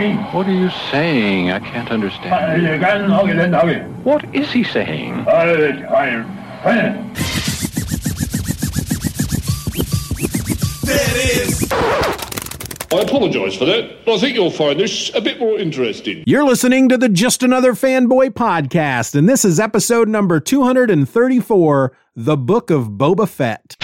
What are you saying? I can't understand. What is he saying? I apologise for that. But I think you'll find this a bit more interesting. You're listening to the Just Another Fanboy podcast, and this is episode number 234 The Book of Boba Fett.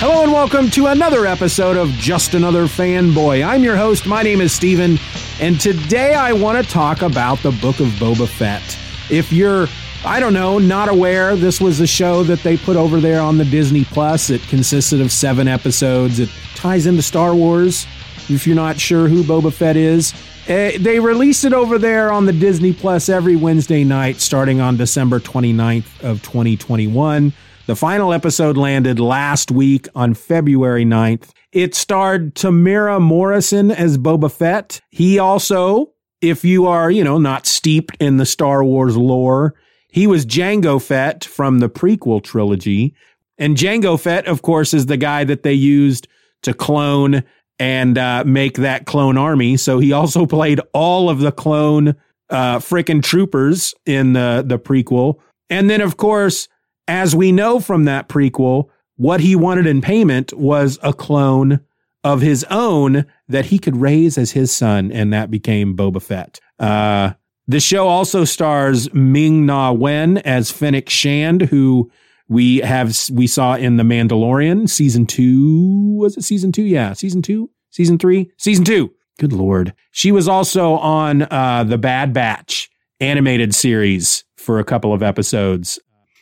Hello and welcome to another episode of Just Another Fanboy. I'm your host. My name is Steven, and today I want to talk about the Book of Boba Fett. If you're, I don't know, not aware, this was a show that they put over there on the Disney Plus. It consisted of seven episodes. It ties into Star Wars. If you're not sure who Boba Fett is, uh, they release it over there on the Disney Plus every Wednesday night starting on December 29th of 2021. The final episode landed last week on February 9th. It starred Temuera Morrison as Boba Fett. He also, if you are, you know, not steeped in the Star Wars lore, he was Jango Fett from the prequel trilogy. And Jango Fett, of course, is the guy that they used to clone and uh, make that clone army. So he also played all of the clone uh, frickin' troopers in the, the prequel. And then, of course, as we know from that prequel, what he wanted in payment was a clone of his own that he could raise as his son, and that became Boba Fett. Uh, the show also stars Ming Na Wen as Fennec Shand, who we have we saw in The Mandalorian season two. Was it season two? Yeah, season two, season three, season two. Good lord, she was also on uh, the Bad Batch animated series for a couple of episodes.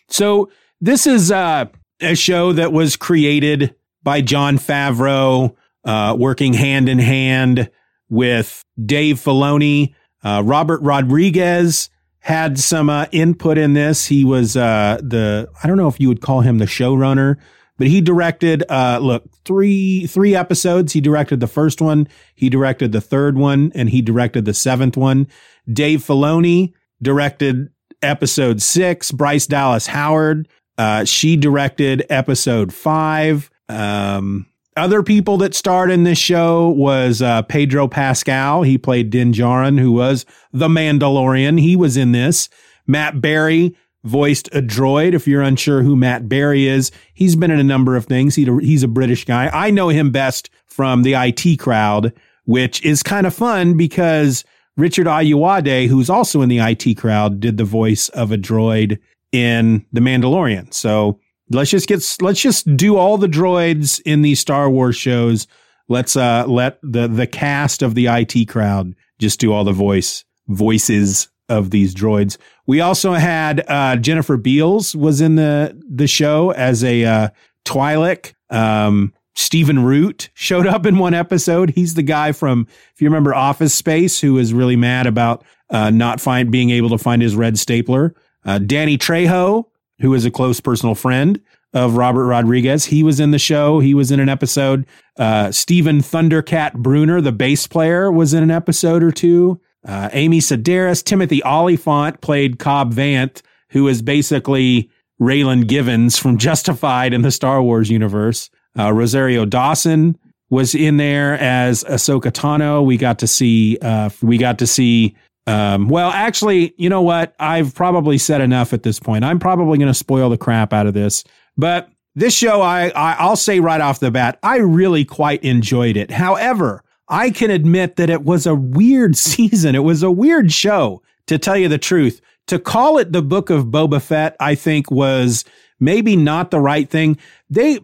So this is uh, a show that was created by Jon Favreau, uh, working hand in hand with Dave Filoni. Uh, Robert Rodriguez had some uh, input in this. He was uh, the I don't know if you would call him the showrunner, but he directed uh, look three three episodes. He directed the first one, he directed the third one, and he directed the seventh one. Dave Filoni directed episode six. Bryce Dallas Howard, uh, she directed episode five. Um, other people that starred in this show was uh, Pedro Pascal. He played Din Djarin, who was the Mandalorian. He was in this. Matt Berry voiced a droid. If you're unsure who Matt Berry is, he's been in a number of things. He, he's a British guy. I know him best from the IT crowd, which is kind of fun because Richard Ayoade, who's also in the IT crowd, did the voice of a droid in The Mandalorian. So let's just get let's just do all the droids in these Star Wars shows. Let's uh let the the cast of the IT crowd just do all the voice voices of these droids. We also had uh Jennifer Beals was in the the show as a uh Twi'lek. Um Stephen Root showed up in one episode. He's the guy from, if you remember Office Space, who was really mad about uh, not find being able to find his red stapler. Uh, Danny Trejo, who is a close personal friend of Robert Rodriguez, he was in the show. He was in an episode. Uh, Stephen Thundercat Bruner, the bass player, was in an episode or two. Uh, Amy Sedaris, Timothy Olyphant played Cobb Vanth, who is basically Raylan Givens from Justified in the Star Wars universe. Uh, Rosario Dawson was in there as Ahsoka Tano. We got to see uh, we got to see Um, well, actually, you know what? I've probably said enough at this point. I'm probably going to spoil the crap out of this. But this show, I, I I'll say right off the bat, I really quite enjoyed it. However, I can admit that it was a weird season. It was a weird show, to tell you the truth. To call it the Book of Boba Fett, I think was maybe not the right thing. They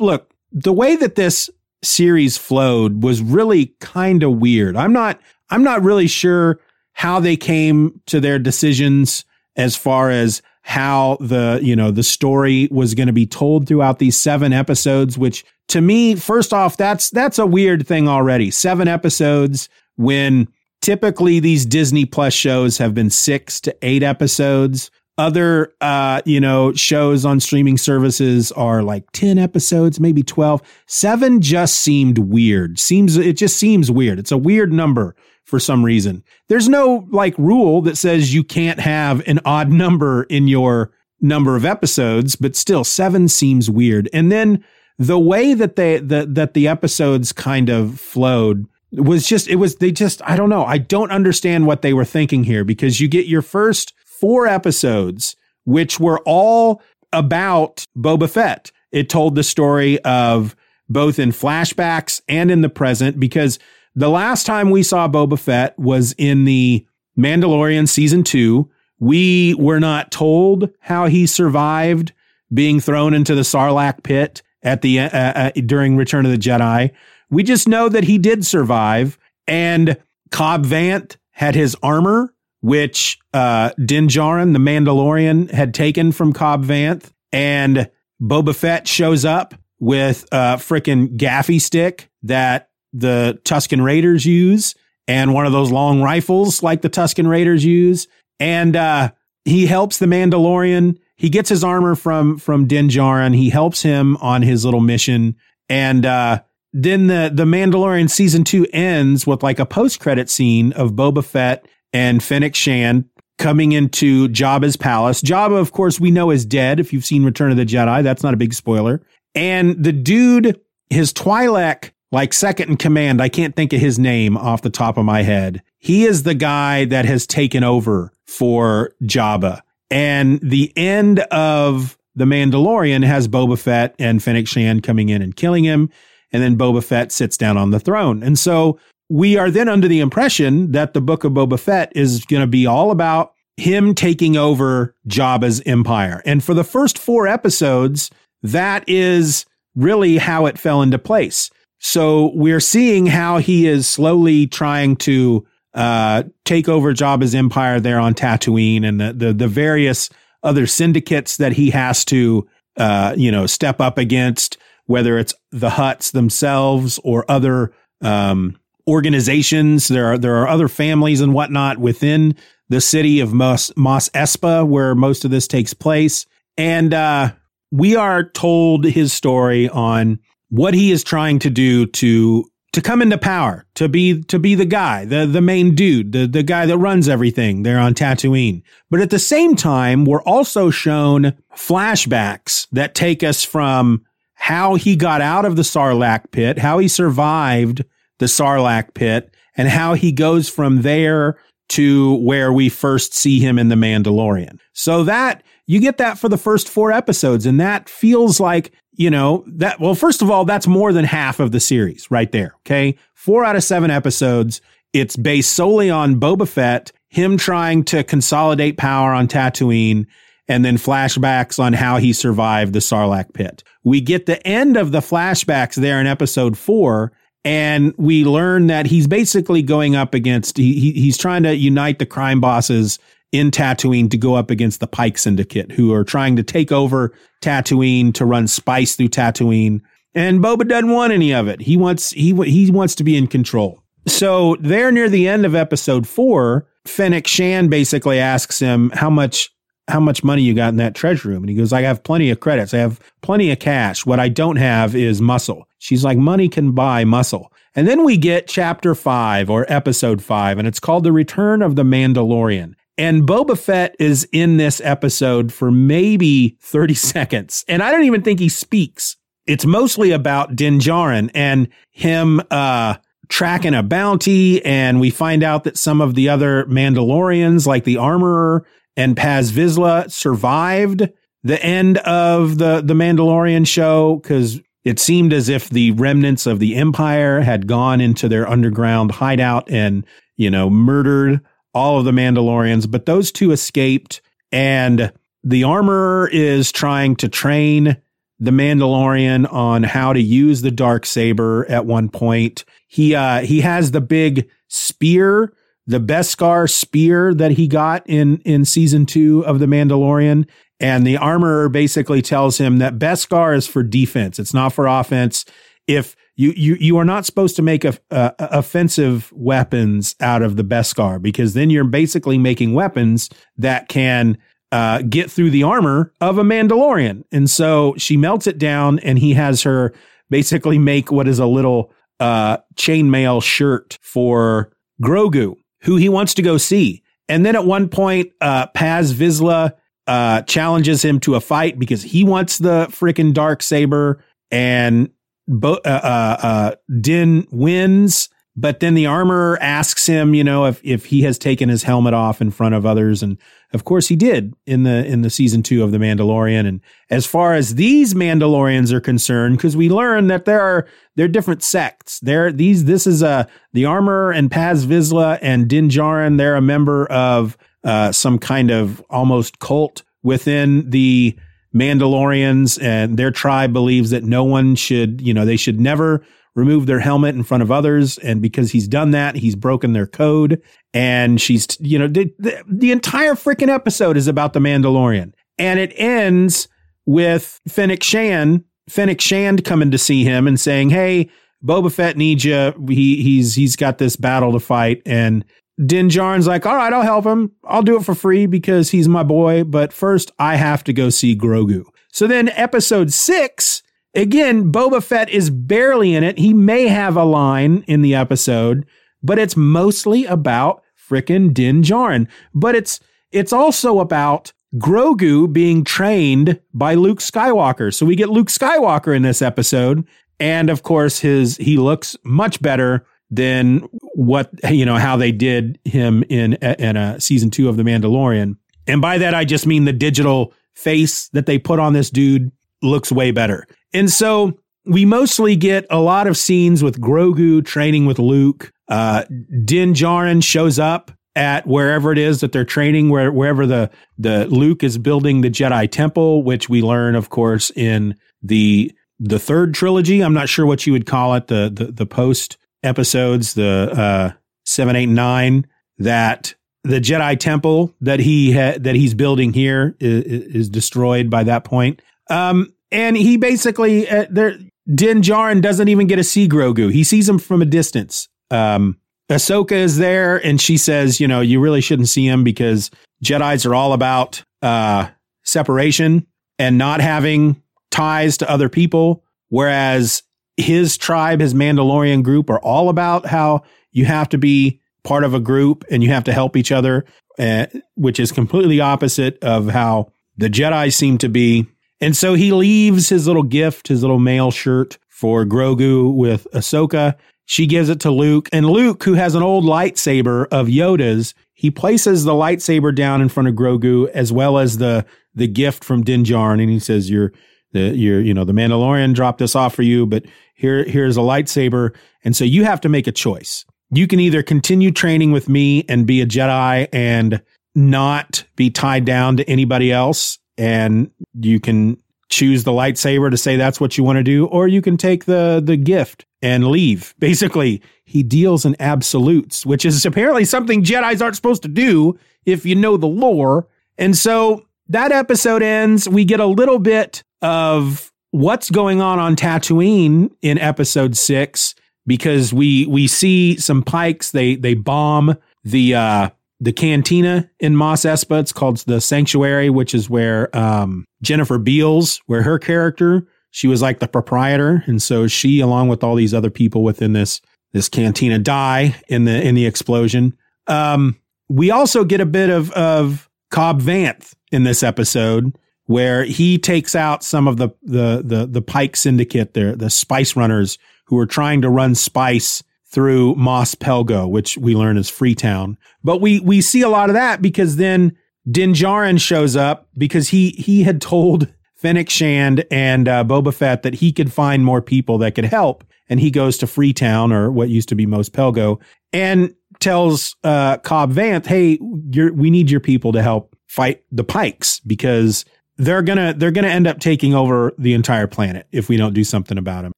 look the way that this series flowed was really kind of weird. I'm not I'm not really sure how they came to their decisions as far as how the you know the story was going to be told throughout these seven episodes which to me first off that's that's a weird thing already seven episodes when typically these disney plus shows have been six to eight episodes other uh you know shows on streaming services are like 10 episodes maybe 12 7 just seemed weird seems it just seems weird it's a weird number for some reason. There's no like rule that says you can't have an odd number in your number of episodes, but still seven seems weird. And then the way that they the, that the episodes kind of flowed was just it was they just I don't know. I don't understand what they were thinking here because you get your first four episodes which were all about Boba Fett. It told the story of both in flashbacks and in the present because the last time we saw Boba Fett was in the Mandalorian season two. We were not told how he survived being thrown into the Sarlacc pit at the uh, uh, during Return of the Jedi. We just know that he did survive, and Cobb Vanth had his armor, which uh, Din Djarin, the Mandalorian, had taken from Cobb Vanth, and Boba Fett shows up with a freaking gaffi stick that the Tuscan Raiders use and one of those long rifles like the Tuscan Raiders use. And uh, he helps the Mandalorian. He gets his armor from from Din Djarin. He helps him on his little mission. And uh, then the the Mandalorian season two ends with like a post credit scene of Boba Fett and Fennec Shand coming into Jabba's palace. Jabba, of course, we know is dead. If you've seen Return of the Jedi, that's not a big spoiler. And the dude, his Twi'lek like second in command. I can't think of his name off the top of my head. He is the guy that has taken over for Jabba. And the end of The Mandalorian has Boba Fett and Fennec Shand coming in and killing him. And then Boba Fett sits down on the throne. And so we are then under the impression that the book of Boba Fett is going to be all about him taking over Jabba's empire. And for the first four episodes, that is really how it fell into place. So we're seeing how he is slowly trying to uh, take over Jabba's empire there on Tatooine and the, the, the various other syndicates that he has to uh, you know step up against, whether it's the Hutts themselves or other um, organizations. There are there are other families and whatnot within the city of Mos, Mos Espa where most of this takes place, and uh, we are told his story on what he is trying to do to to come into power, to be to be the guy, the the main dude, the the guy that runs everything there on Tatooine. But at the same time, we're also shown flashbacks that take us from how he got out of the Sarlacc pit, how he survived the Sarlacc pit, and how he goes from there to where we first see him in The Mandalorian. So that you get that for the first four episodes, and that feels like you know, that, well, first of all, that's more than half of the series right there. Okay. Four out of seven episodes. It's based solely on Boba Fett, him trying to consolidate power on Tatooine, and then flashbacks on how he survived the Sarlacc pit. We get the end of the flashbacks there in episode four, and we learn that he's basically going up against, he, he, he's trying to unite the crime bosses in Tatooine to go up against the Pike Syndicate, who are trying to take over Tatooine to run spice through Tatooine. And Boba doesn't want any of it. He wants he he wants to be in control. So there, near the end of episode four, Fennec Shand basically asks him how much how much money you got in that treasure room, and he goes, "I have plenty of credits. I have plenty of cash. What I don't have is muscle." She's like, "Money can buy muscle." And then we get chapter five or episode five, and it's called The Return of the Mandalorian. And Boba Fett is in this episode for maybe 30 seconds. And I don't even think he speaks. It's mostly about Din Djarin and him, uh, tracking a bounty, and we find out that some of the other Mandalorians, like the Armorer and Paz Vizsla, survived the end of the the Mandalorian show because it seemed as if the remnants of the Empire had gone into their underground hideout and you know murdered all of the Mandalorians, but those two escaped, and the Armorer is trying to train the Mandalorian on how to use the dark saber at one point. He uh he has the big spear, the Beskar spear that he got in in season 2 of the Mandalorian and the armorer basically tells him that Beskar is for defense. It's not for offense. If you you you are not supposed to make a, a, offensive weapons out of the Beskar because then you're basically making weapons that can uh, get through the armor of a Mandalorian. And so she melts it down, and he has her basically make what is a little uh, chainmail shirt for Grogu, who he wants to go see. And then at one point, uh, Paz Vizsla uh, challenges him to a fight because he wants the freaking dark saber, and Bo- uh, uh, uh, Din wins. But then the armorer asks him, you know, if if he has taken his helmet off in front of others, and of course he did in the in the season two of the Mandalorian. And as far as these Mandalorians are concerned, because we learn that there are there are different sects. There these this is a the armorer and Paz Vizsla and Din Djarin. They're a member of uh, some kind of almost cult within the Mandalorians, and their tribe believes that no one should, you know, they should never remove their helmet in front of others. And because he's done that, he's broken their code. And she's, you know, the, the, the entire freaking episode is about the Mandalorian. And it ends with Fennec Shand, Fennec Shand coming to see him and saying, Hey, Boba Fett needs you. He, he's, he's got this battle to fight. And Din Djarin's like, all right, I'll help him. I'll do it for free because he's my boy. But first, I have to go see Grogu. So then, episode six, again, Boba Fett is barely in it. He may have a line in the episode, but it's mostly about frickin' Din Djarin. But it's it's also about Grogu being trained by Luke Skywalker. So we get Luke Skywalker in this episode, and of course, his he looks much better than what you know how they did him in in a season two of The Mandalorian. And by that I just mean the digital face that they put on this dude looks way better. And so we mostly get a lot of scenes with Grogu training with Luke. Uh, Din Djarin shows up at wherever it is that they're training, where wherever the the Luke is building the Jedi Temple, which we learn, of course, in the the third trilogy. I'm not sure what you would call it, the the, the post episodes, the uh, seven, eight, nine, that the Jedi Temple that he ha- that he's building here is, is, destroyed by that point. Um, and he basically uh, there Din Djarin doesn't even get to see Grogu. He sees him from a distance. Um, Ahsoka is there, and she says, you know, you really shouldn't see him because Jedi's are all about uh, separation and not having ties to other people, whereas his tribe, his Mandalorian group are all about how you have to be part of a group and you have to help each other, uh, which is completely opposite of how the Jedi seem to be. And so he leaves his little gift, his little mail shirt for Grogu with Ahsoka. She gives it to Luke, and Luke, who has an old lightsaber of Yoda's, he places the lightsaber down in front of Grogu as well as the the gift from Din Djarin, and he says, "You're the you're you know the Mandalorian dropped this off for you, but here here's a lightsaber, and so you have to make a choice. You can either continue training with me and be a Jedi and not be tied down to anybody else, and you can choose the lightsaber to say that's what you want to do, or you can take the the gift and leave. Basically, he deals in absolutes, which is apparently something Jedi's aren't supposed to do if you know the lore. And so that episode ends. We get a little bit of what's going on on Tatooine in episode six because we we see some pikes they they bomb the uh the cantina in Mos Espa. It's called the Sanctuary, which is where um, Jennifer Beals, where her character, she was like the proprietor, and so she, along with all these other people within this this cantina, die in the in the explosion. Um, we also get a bit of of Cobb Vanth in this episode, where he takes out some of the the the, the Pike Syndicate, the the spice runners who are trying to run spice through Mos Pelgo, which we learn is Freetown. But we we see a lot of that because then Din Djarin shows up because he he had told Fennec Shand and uh, Boba Fett that he could find more people that could help, and he goes to Freetown or what used to be Mos Pelgo and tells uh, Cobb Vanth, "Hey, we need your people to help fight the Pikes because." They're gonna they're gonna end up taking over the entire planet if we don't do something about them.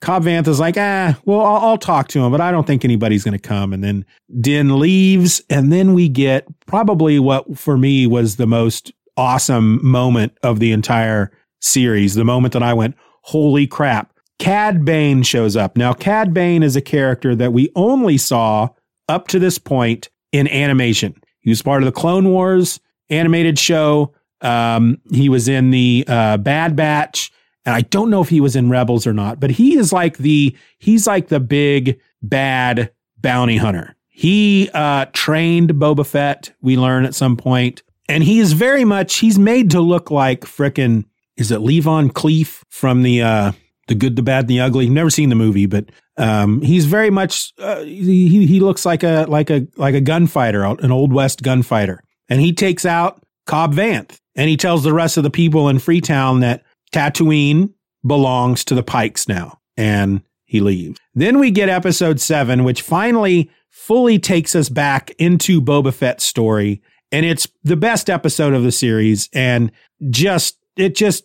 Cobb Vanth is like, ah, well, I'll, I'll talk to him, but I don't think anybody's gonna come. And then Din leaves, and then we get probably what for me was the most awesome moment of the entire series. The moment that I went, holy crap, Cad Bane shows up. Now, Cad Bane is a character that we only saw up to this point in animation. He was part of the Clone Wars animated show. Um, he was in the uh, Bad Batch, and I don't know if he was in Rebels or not. But he is like the he's like the big bad bounty hunter. He uh, trained Boba Fett. We learn at some point, and he is very much he's made to look like frickin' is it Lee Van Cleef from the uh, the Good, the Bad, and the Ugly? Never seen the movie, but um, he's very much uh, he he looks like a like a like a gunfighter, an old west gunfighter, and he takes out Cobb Vanth, and he tells the rest of the people in Freetown that Tatooine belongs to the Pikes now, and he leaves. Then we get episode seven, which finally fully takes us back into Boba Fett's story. And it's the best episode of the series and just it just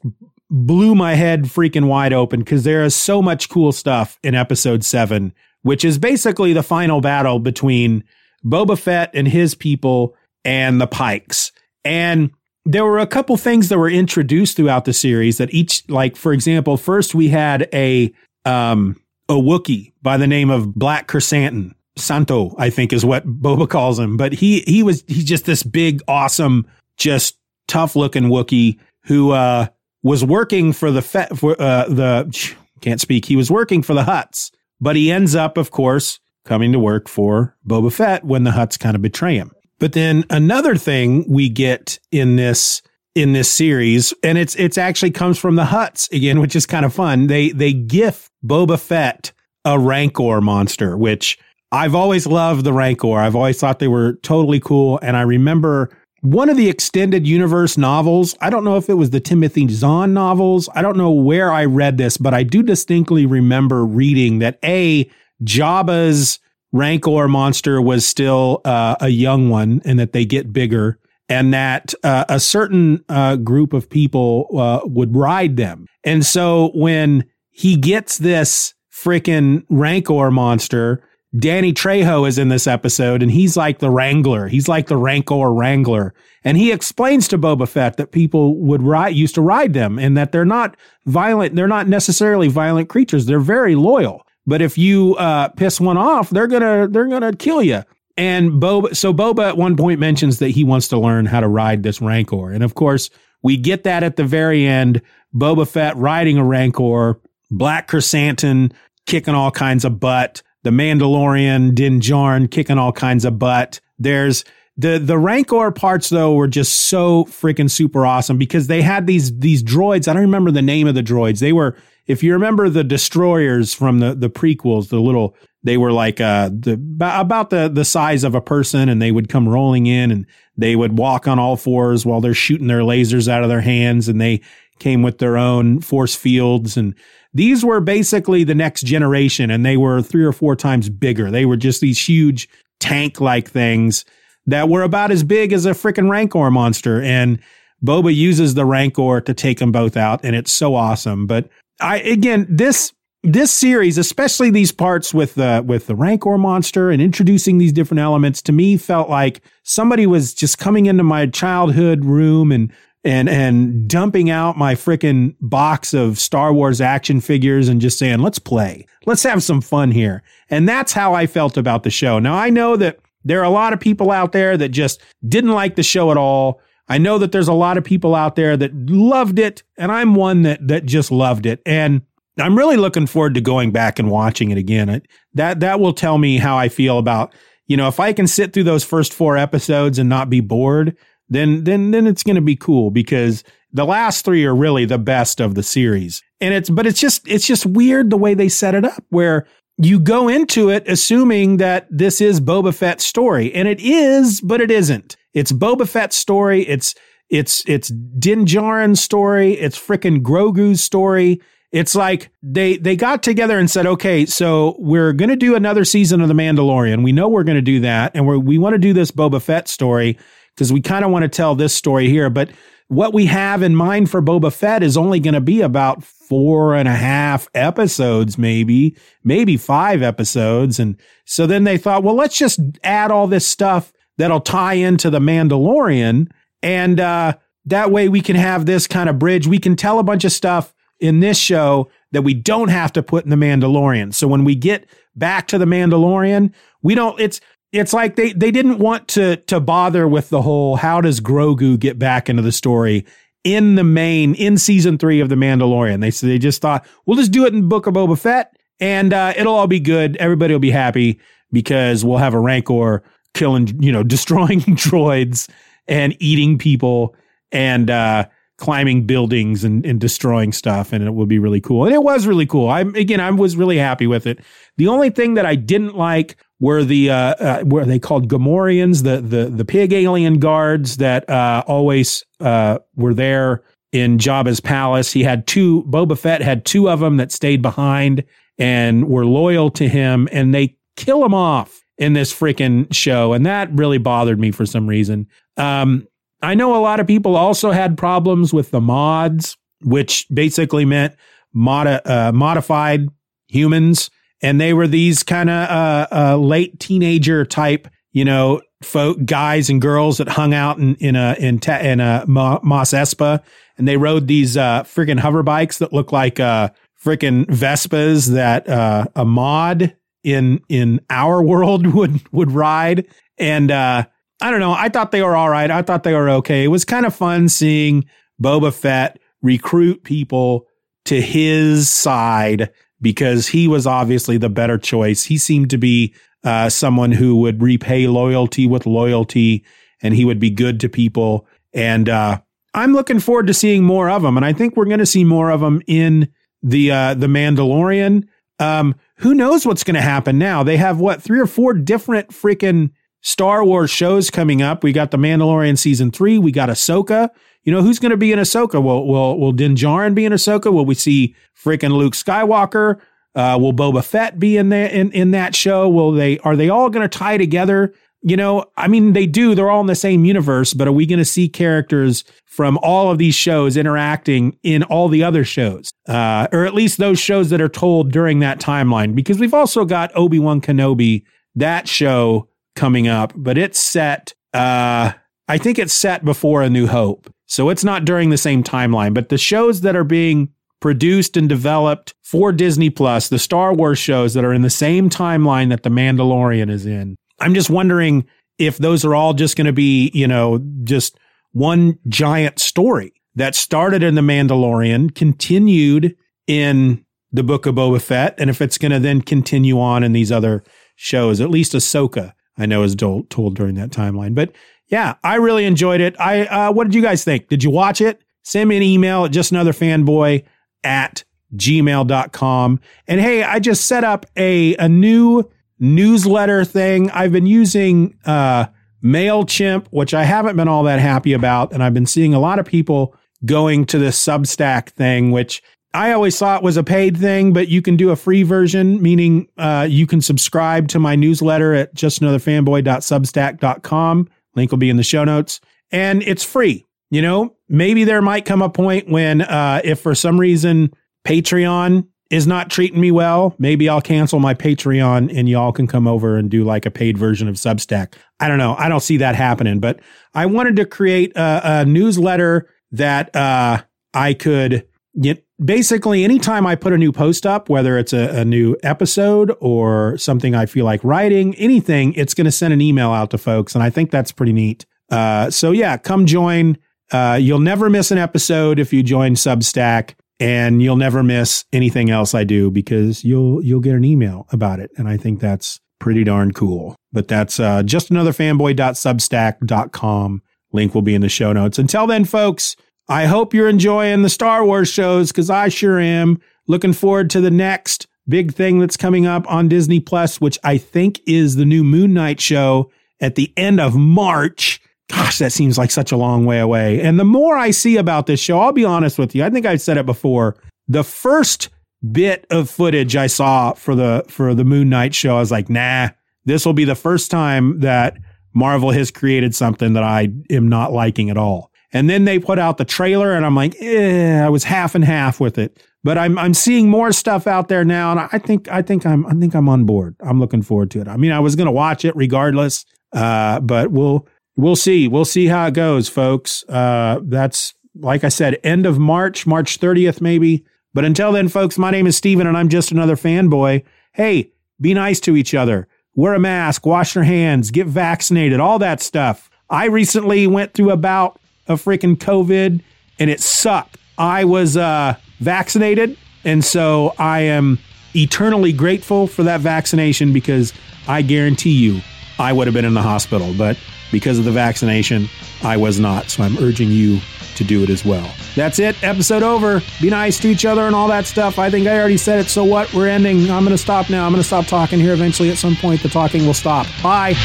blew my head freaking wide open because there is so much cool stuff in episode seven, which is basically the final battle between Boba Fett and his people and the Pikes. And there were a couple things that were introduced throughout the series that each, like, for example, first we had a, um, a Wookiee by the name of Black Krrsantan. Santo, I think is what Boba calls him. But he, he was, he's just this big, awesome, just tough looking Wookiee who uh, was working for the fe- for uh, the can't speak. He was working for the Hutts, but he ends up, of course, coming to work for Boba Fett when the Hutts kind of betray him. But then another thing we get in this in this series, and it's it's actually comes from the Huts again, which is kind of fun. They they gift Boba Fett a Rancor monster, which I've always loved the Rancor. I've always thought they were totally cool, and I remember one of the extended universe novels. I don't know if it was the Timothy Zahn novels. I don't know where I read this, but I do distinctly remember reading that A, Jabba's Rancor monster was still uh, a young one and that they get bigger and that uh, a certain uh, group of people uh, would ride them. And so when he gets this freaking Rancor monster, Danny Trejo is in this episode and he's like the wrangler. He's like the Rancor wrangler. And he explains to Boba Fett that people would ride, used to ride them and that they're not violent. They're not necessarily violent creatures. They're very loyal. But if you, uh, piss one off, they're gonna, they're gonna kill you. And Boba, so Boba at one point mentions that he wants to learn how to ride this Rancor. And of course, we get that at the very end. Boba Fett riding a Rancor, Black Krrsantan kicking all kinds of butt the Mandalorian, Din Djarin kicking all kinds of butt. There's the the Rancor parts though were just so freaking super awesome because they had these these droids. I don't remember the name of the droids. They were if you remember the destroyers from the the prequels, the little they were like uh the about the the size of a person and they would come rolling in and they would walk on all fours while they're shooting their lasers out of their hands and they came with their own force fields and these were basically the next generation and they were three or four times bigger. They were just these huge tank like things that were about as big as a freaking Rancor monster. And Boba uses the Rancor to take them both out. And it's so awesome. But I, again, this, this series, especially these parts with the with the Rancor monster and introducing these different elements, to me felt like somebody was just coming into my childhood room and and and dumping out my freaking box of Star Wars action figures and just saying, "Let's play. Let's have some fun here." And that's how I felt about the show. Now, I know that there are a lot of people out there that just didn't like the show at all. I know that there's a lot of people out there that loved it, and I'm one that that just loved it. And I'm really looking forward to going back and watching it again. That that will tell me how I feel about, you know, if I can sit through those first 4 episodes and not be bored, then then then it's going to be cool because the last three are really the best of the series. And it's but it's just it's just weird the way they set it up where you go into it assuming that this is Boba Fett's story, and it is, but it isn't. It's Boba Fett's story. It's it's it's Din Djarin's story. It's frickin' Grogu's story. It's like they they got together and said, okay, so we're gonna do another season of The Mandalorian. We know we're gonna do that, and we we want to do this Boba Fett story because we kind of want to tell this story here, but what we have in mind for Boba Fett is only going to be about four and a half episodes, maybe, maybe five episodes. And so then they thought, well, let's just add all this stuff that'll tie into the Mandalorian. And uh, that way we can have this kind of bridge. We can tell a bunch of stuff in this show that we don't have to put in the Mandalorian. So when we get back to the Mandalorian, we don't, it's, it's like they they didn't want to to bother with the whole how does Grogu get back into the story in the main in season three of the Mandalorian. They they just thought we'll just do it in Book of Boba Fett and uh, it'll all be good. Everybody will be happy because we'll have a Rancor killing you know destroying droids and eating people and uh, climbing buildings and, and destroying stuff and it will be really cool and it was really cool i'm again i was really happy with it the only thing that i didn't like were the uh, uh, were they called Gamorreans, the the the pig alien guards that uh, always uh, were there in Jabba's palace. He had two. Boba Fett had two of them that stayed behind and were loyal to him, and they kill him off in this freaking show, and that really bothered me for some reason. Um, I know a lot of people also had problems with the mods, which basically meant mod- uh, modified humans and they were these kind of uh, uh, late teenager type, you know, folk guys and girls that hung out in in a in in a Mos Espa, and they rode these uh, freaking hover bikes that look like uh, freaking Vespas that uh, a mod in in our world would would ride, and uh, I don't know. I thought they were all right. I thought they were okay. It was kind of fun seeing Boba Fett recruit people to his side because he was obviously the better choice. He seemed to be uh, someone who would repay loyalty with loyalty and he would be good to people. And uh, I'm looking forward to seeing more of him. And I think we're going to see more of him in the uh, the Mandalorian. Um, who knows what's going to happen now? They have what three or four different freaking Star Wars shows coming up. We got the Mandalorian season three. We got Ahsoka. You know, who's going to be in Ahsoka? Will, will, will Din Djarin be in Ahsoka? Will we see freaking Luke Skywalker? Uh, will Boba Fett be in there in, in that show? Will they, are they all going to tie together? You know, I mean, they do, they're all in the same universe, but are we going to see characters from all of these shows interacting in all the other shows? Uh, or at least those shows that are told during that timeline? Because we've also got Obi-Wan Kenobi, that show coming up, but it's set, uh, I think it's set before A New Hope. So it's not during the same timeline, but the shows that are being produced and developed for Disney Plus, the Star Wars shows that are in the same timeline that The Mandalorian is in. I'm just wondering if those are all just going to be, you know, just one giant story that started in The Mandalorian, continued in the Book of Boba Fett, and if it's going to then continue on in these other shows, at least Ahsoka, I know is told, told during that timeline. But yeah, I really enjoyed it. I uh, what did you guys think? Did you watch it? Send me an email at just another fanboy at gmail.com. And hey, I just set up a, a new newsletter thing. I've been using uh, MailChimp, which I haven't been all that happy about. And I've been seeing a lot of people going to this Substack thing, which I always thought it was a paid thing, but you can do a free version, meaning uh, you can subscribe to my newsletter at justanotherfanboy.substack.com. Link will be in the show notes. And it's free. You know, maybe there might come a point when, uh, if for some reason Patreon is not treating me well, maybe I'll cancel my Patreon and y'all can come over and do like a paid version of Substack. I don't know. I don't see that happening, but I wanted to create a, a newsletter that uh, I could get. Basically, anytime I put a new post up, whether it's a, a new episode or something I feel like writing, anything, it's going to send an email out to folks. And I think that's pretty neat. Uh, so, yeah, come join. Uh, you'll never miss an episode if you join Substack and you'll never miss anything else I do because you'll you'll get an email about it, and I think that's pretty darn cool. But that's uh, just another fanboy.substack.com. Link will be in the show notes. Until then, folks, I hope you're enjoying the Star Wars shows because I sure am. Looking forward to the next big thing that's coming up on Disney Plus, which I think is the new Moon Knight show at the end of March. Gosh, that seems like such a long way away. And the more I see about this show, I'll be honest with you. I think I've said it before. The first bit of footage I saw for the for the Moon Knight show, I was like, nah, this will be the first time that Marvel has created something that I am not liking at all. And then they put out the trailer and I'm like, eh, I was half and half with it. But I'm I'm seeing more stuff out there now, and I think I think I'm I think I'm on board. I'm looking forward to it. I mean, I was gonna watch it regardless, uh, but we'll we'll see. We'll see how it goes, folks. Uh, that's like I said, end of March, March 30th, maybe. But until then, folks, my name is Steven and I'm just another fanboy. Hey, be nice to each other. Wear a mask, wash your hands, get vaccinated, all that stuff. I recently went through about a freaking COVID and it sucked. I was uh, vaccinated, and so I am eternally grateful for that vaccination because I guarantee you I would have been in the hospital. But because of the vaccination, I was not. So I'm urging you to do it as well. That's it. Episode over. Be nice to each other and all that stuff. I think I already said it. So what? We're ending. I'm going to stop now. I'm going to stop talking here. Eventually, at some point, the talking will stop. Bye.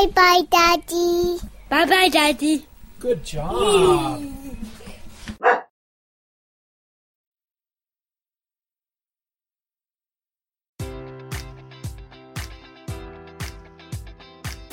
Bye bye, Daddy. Bye bye, Daddy. Good job.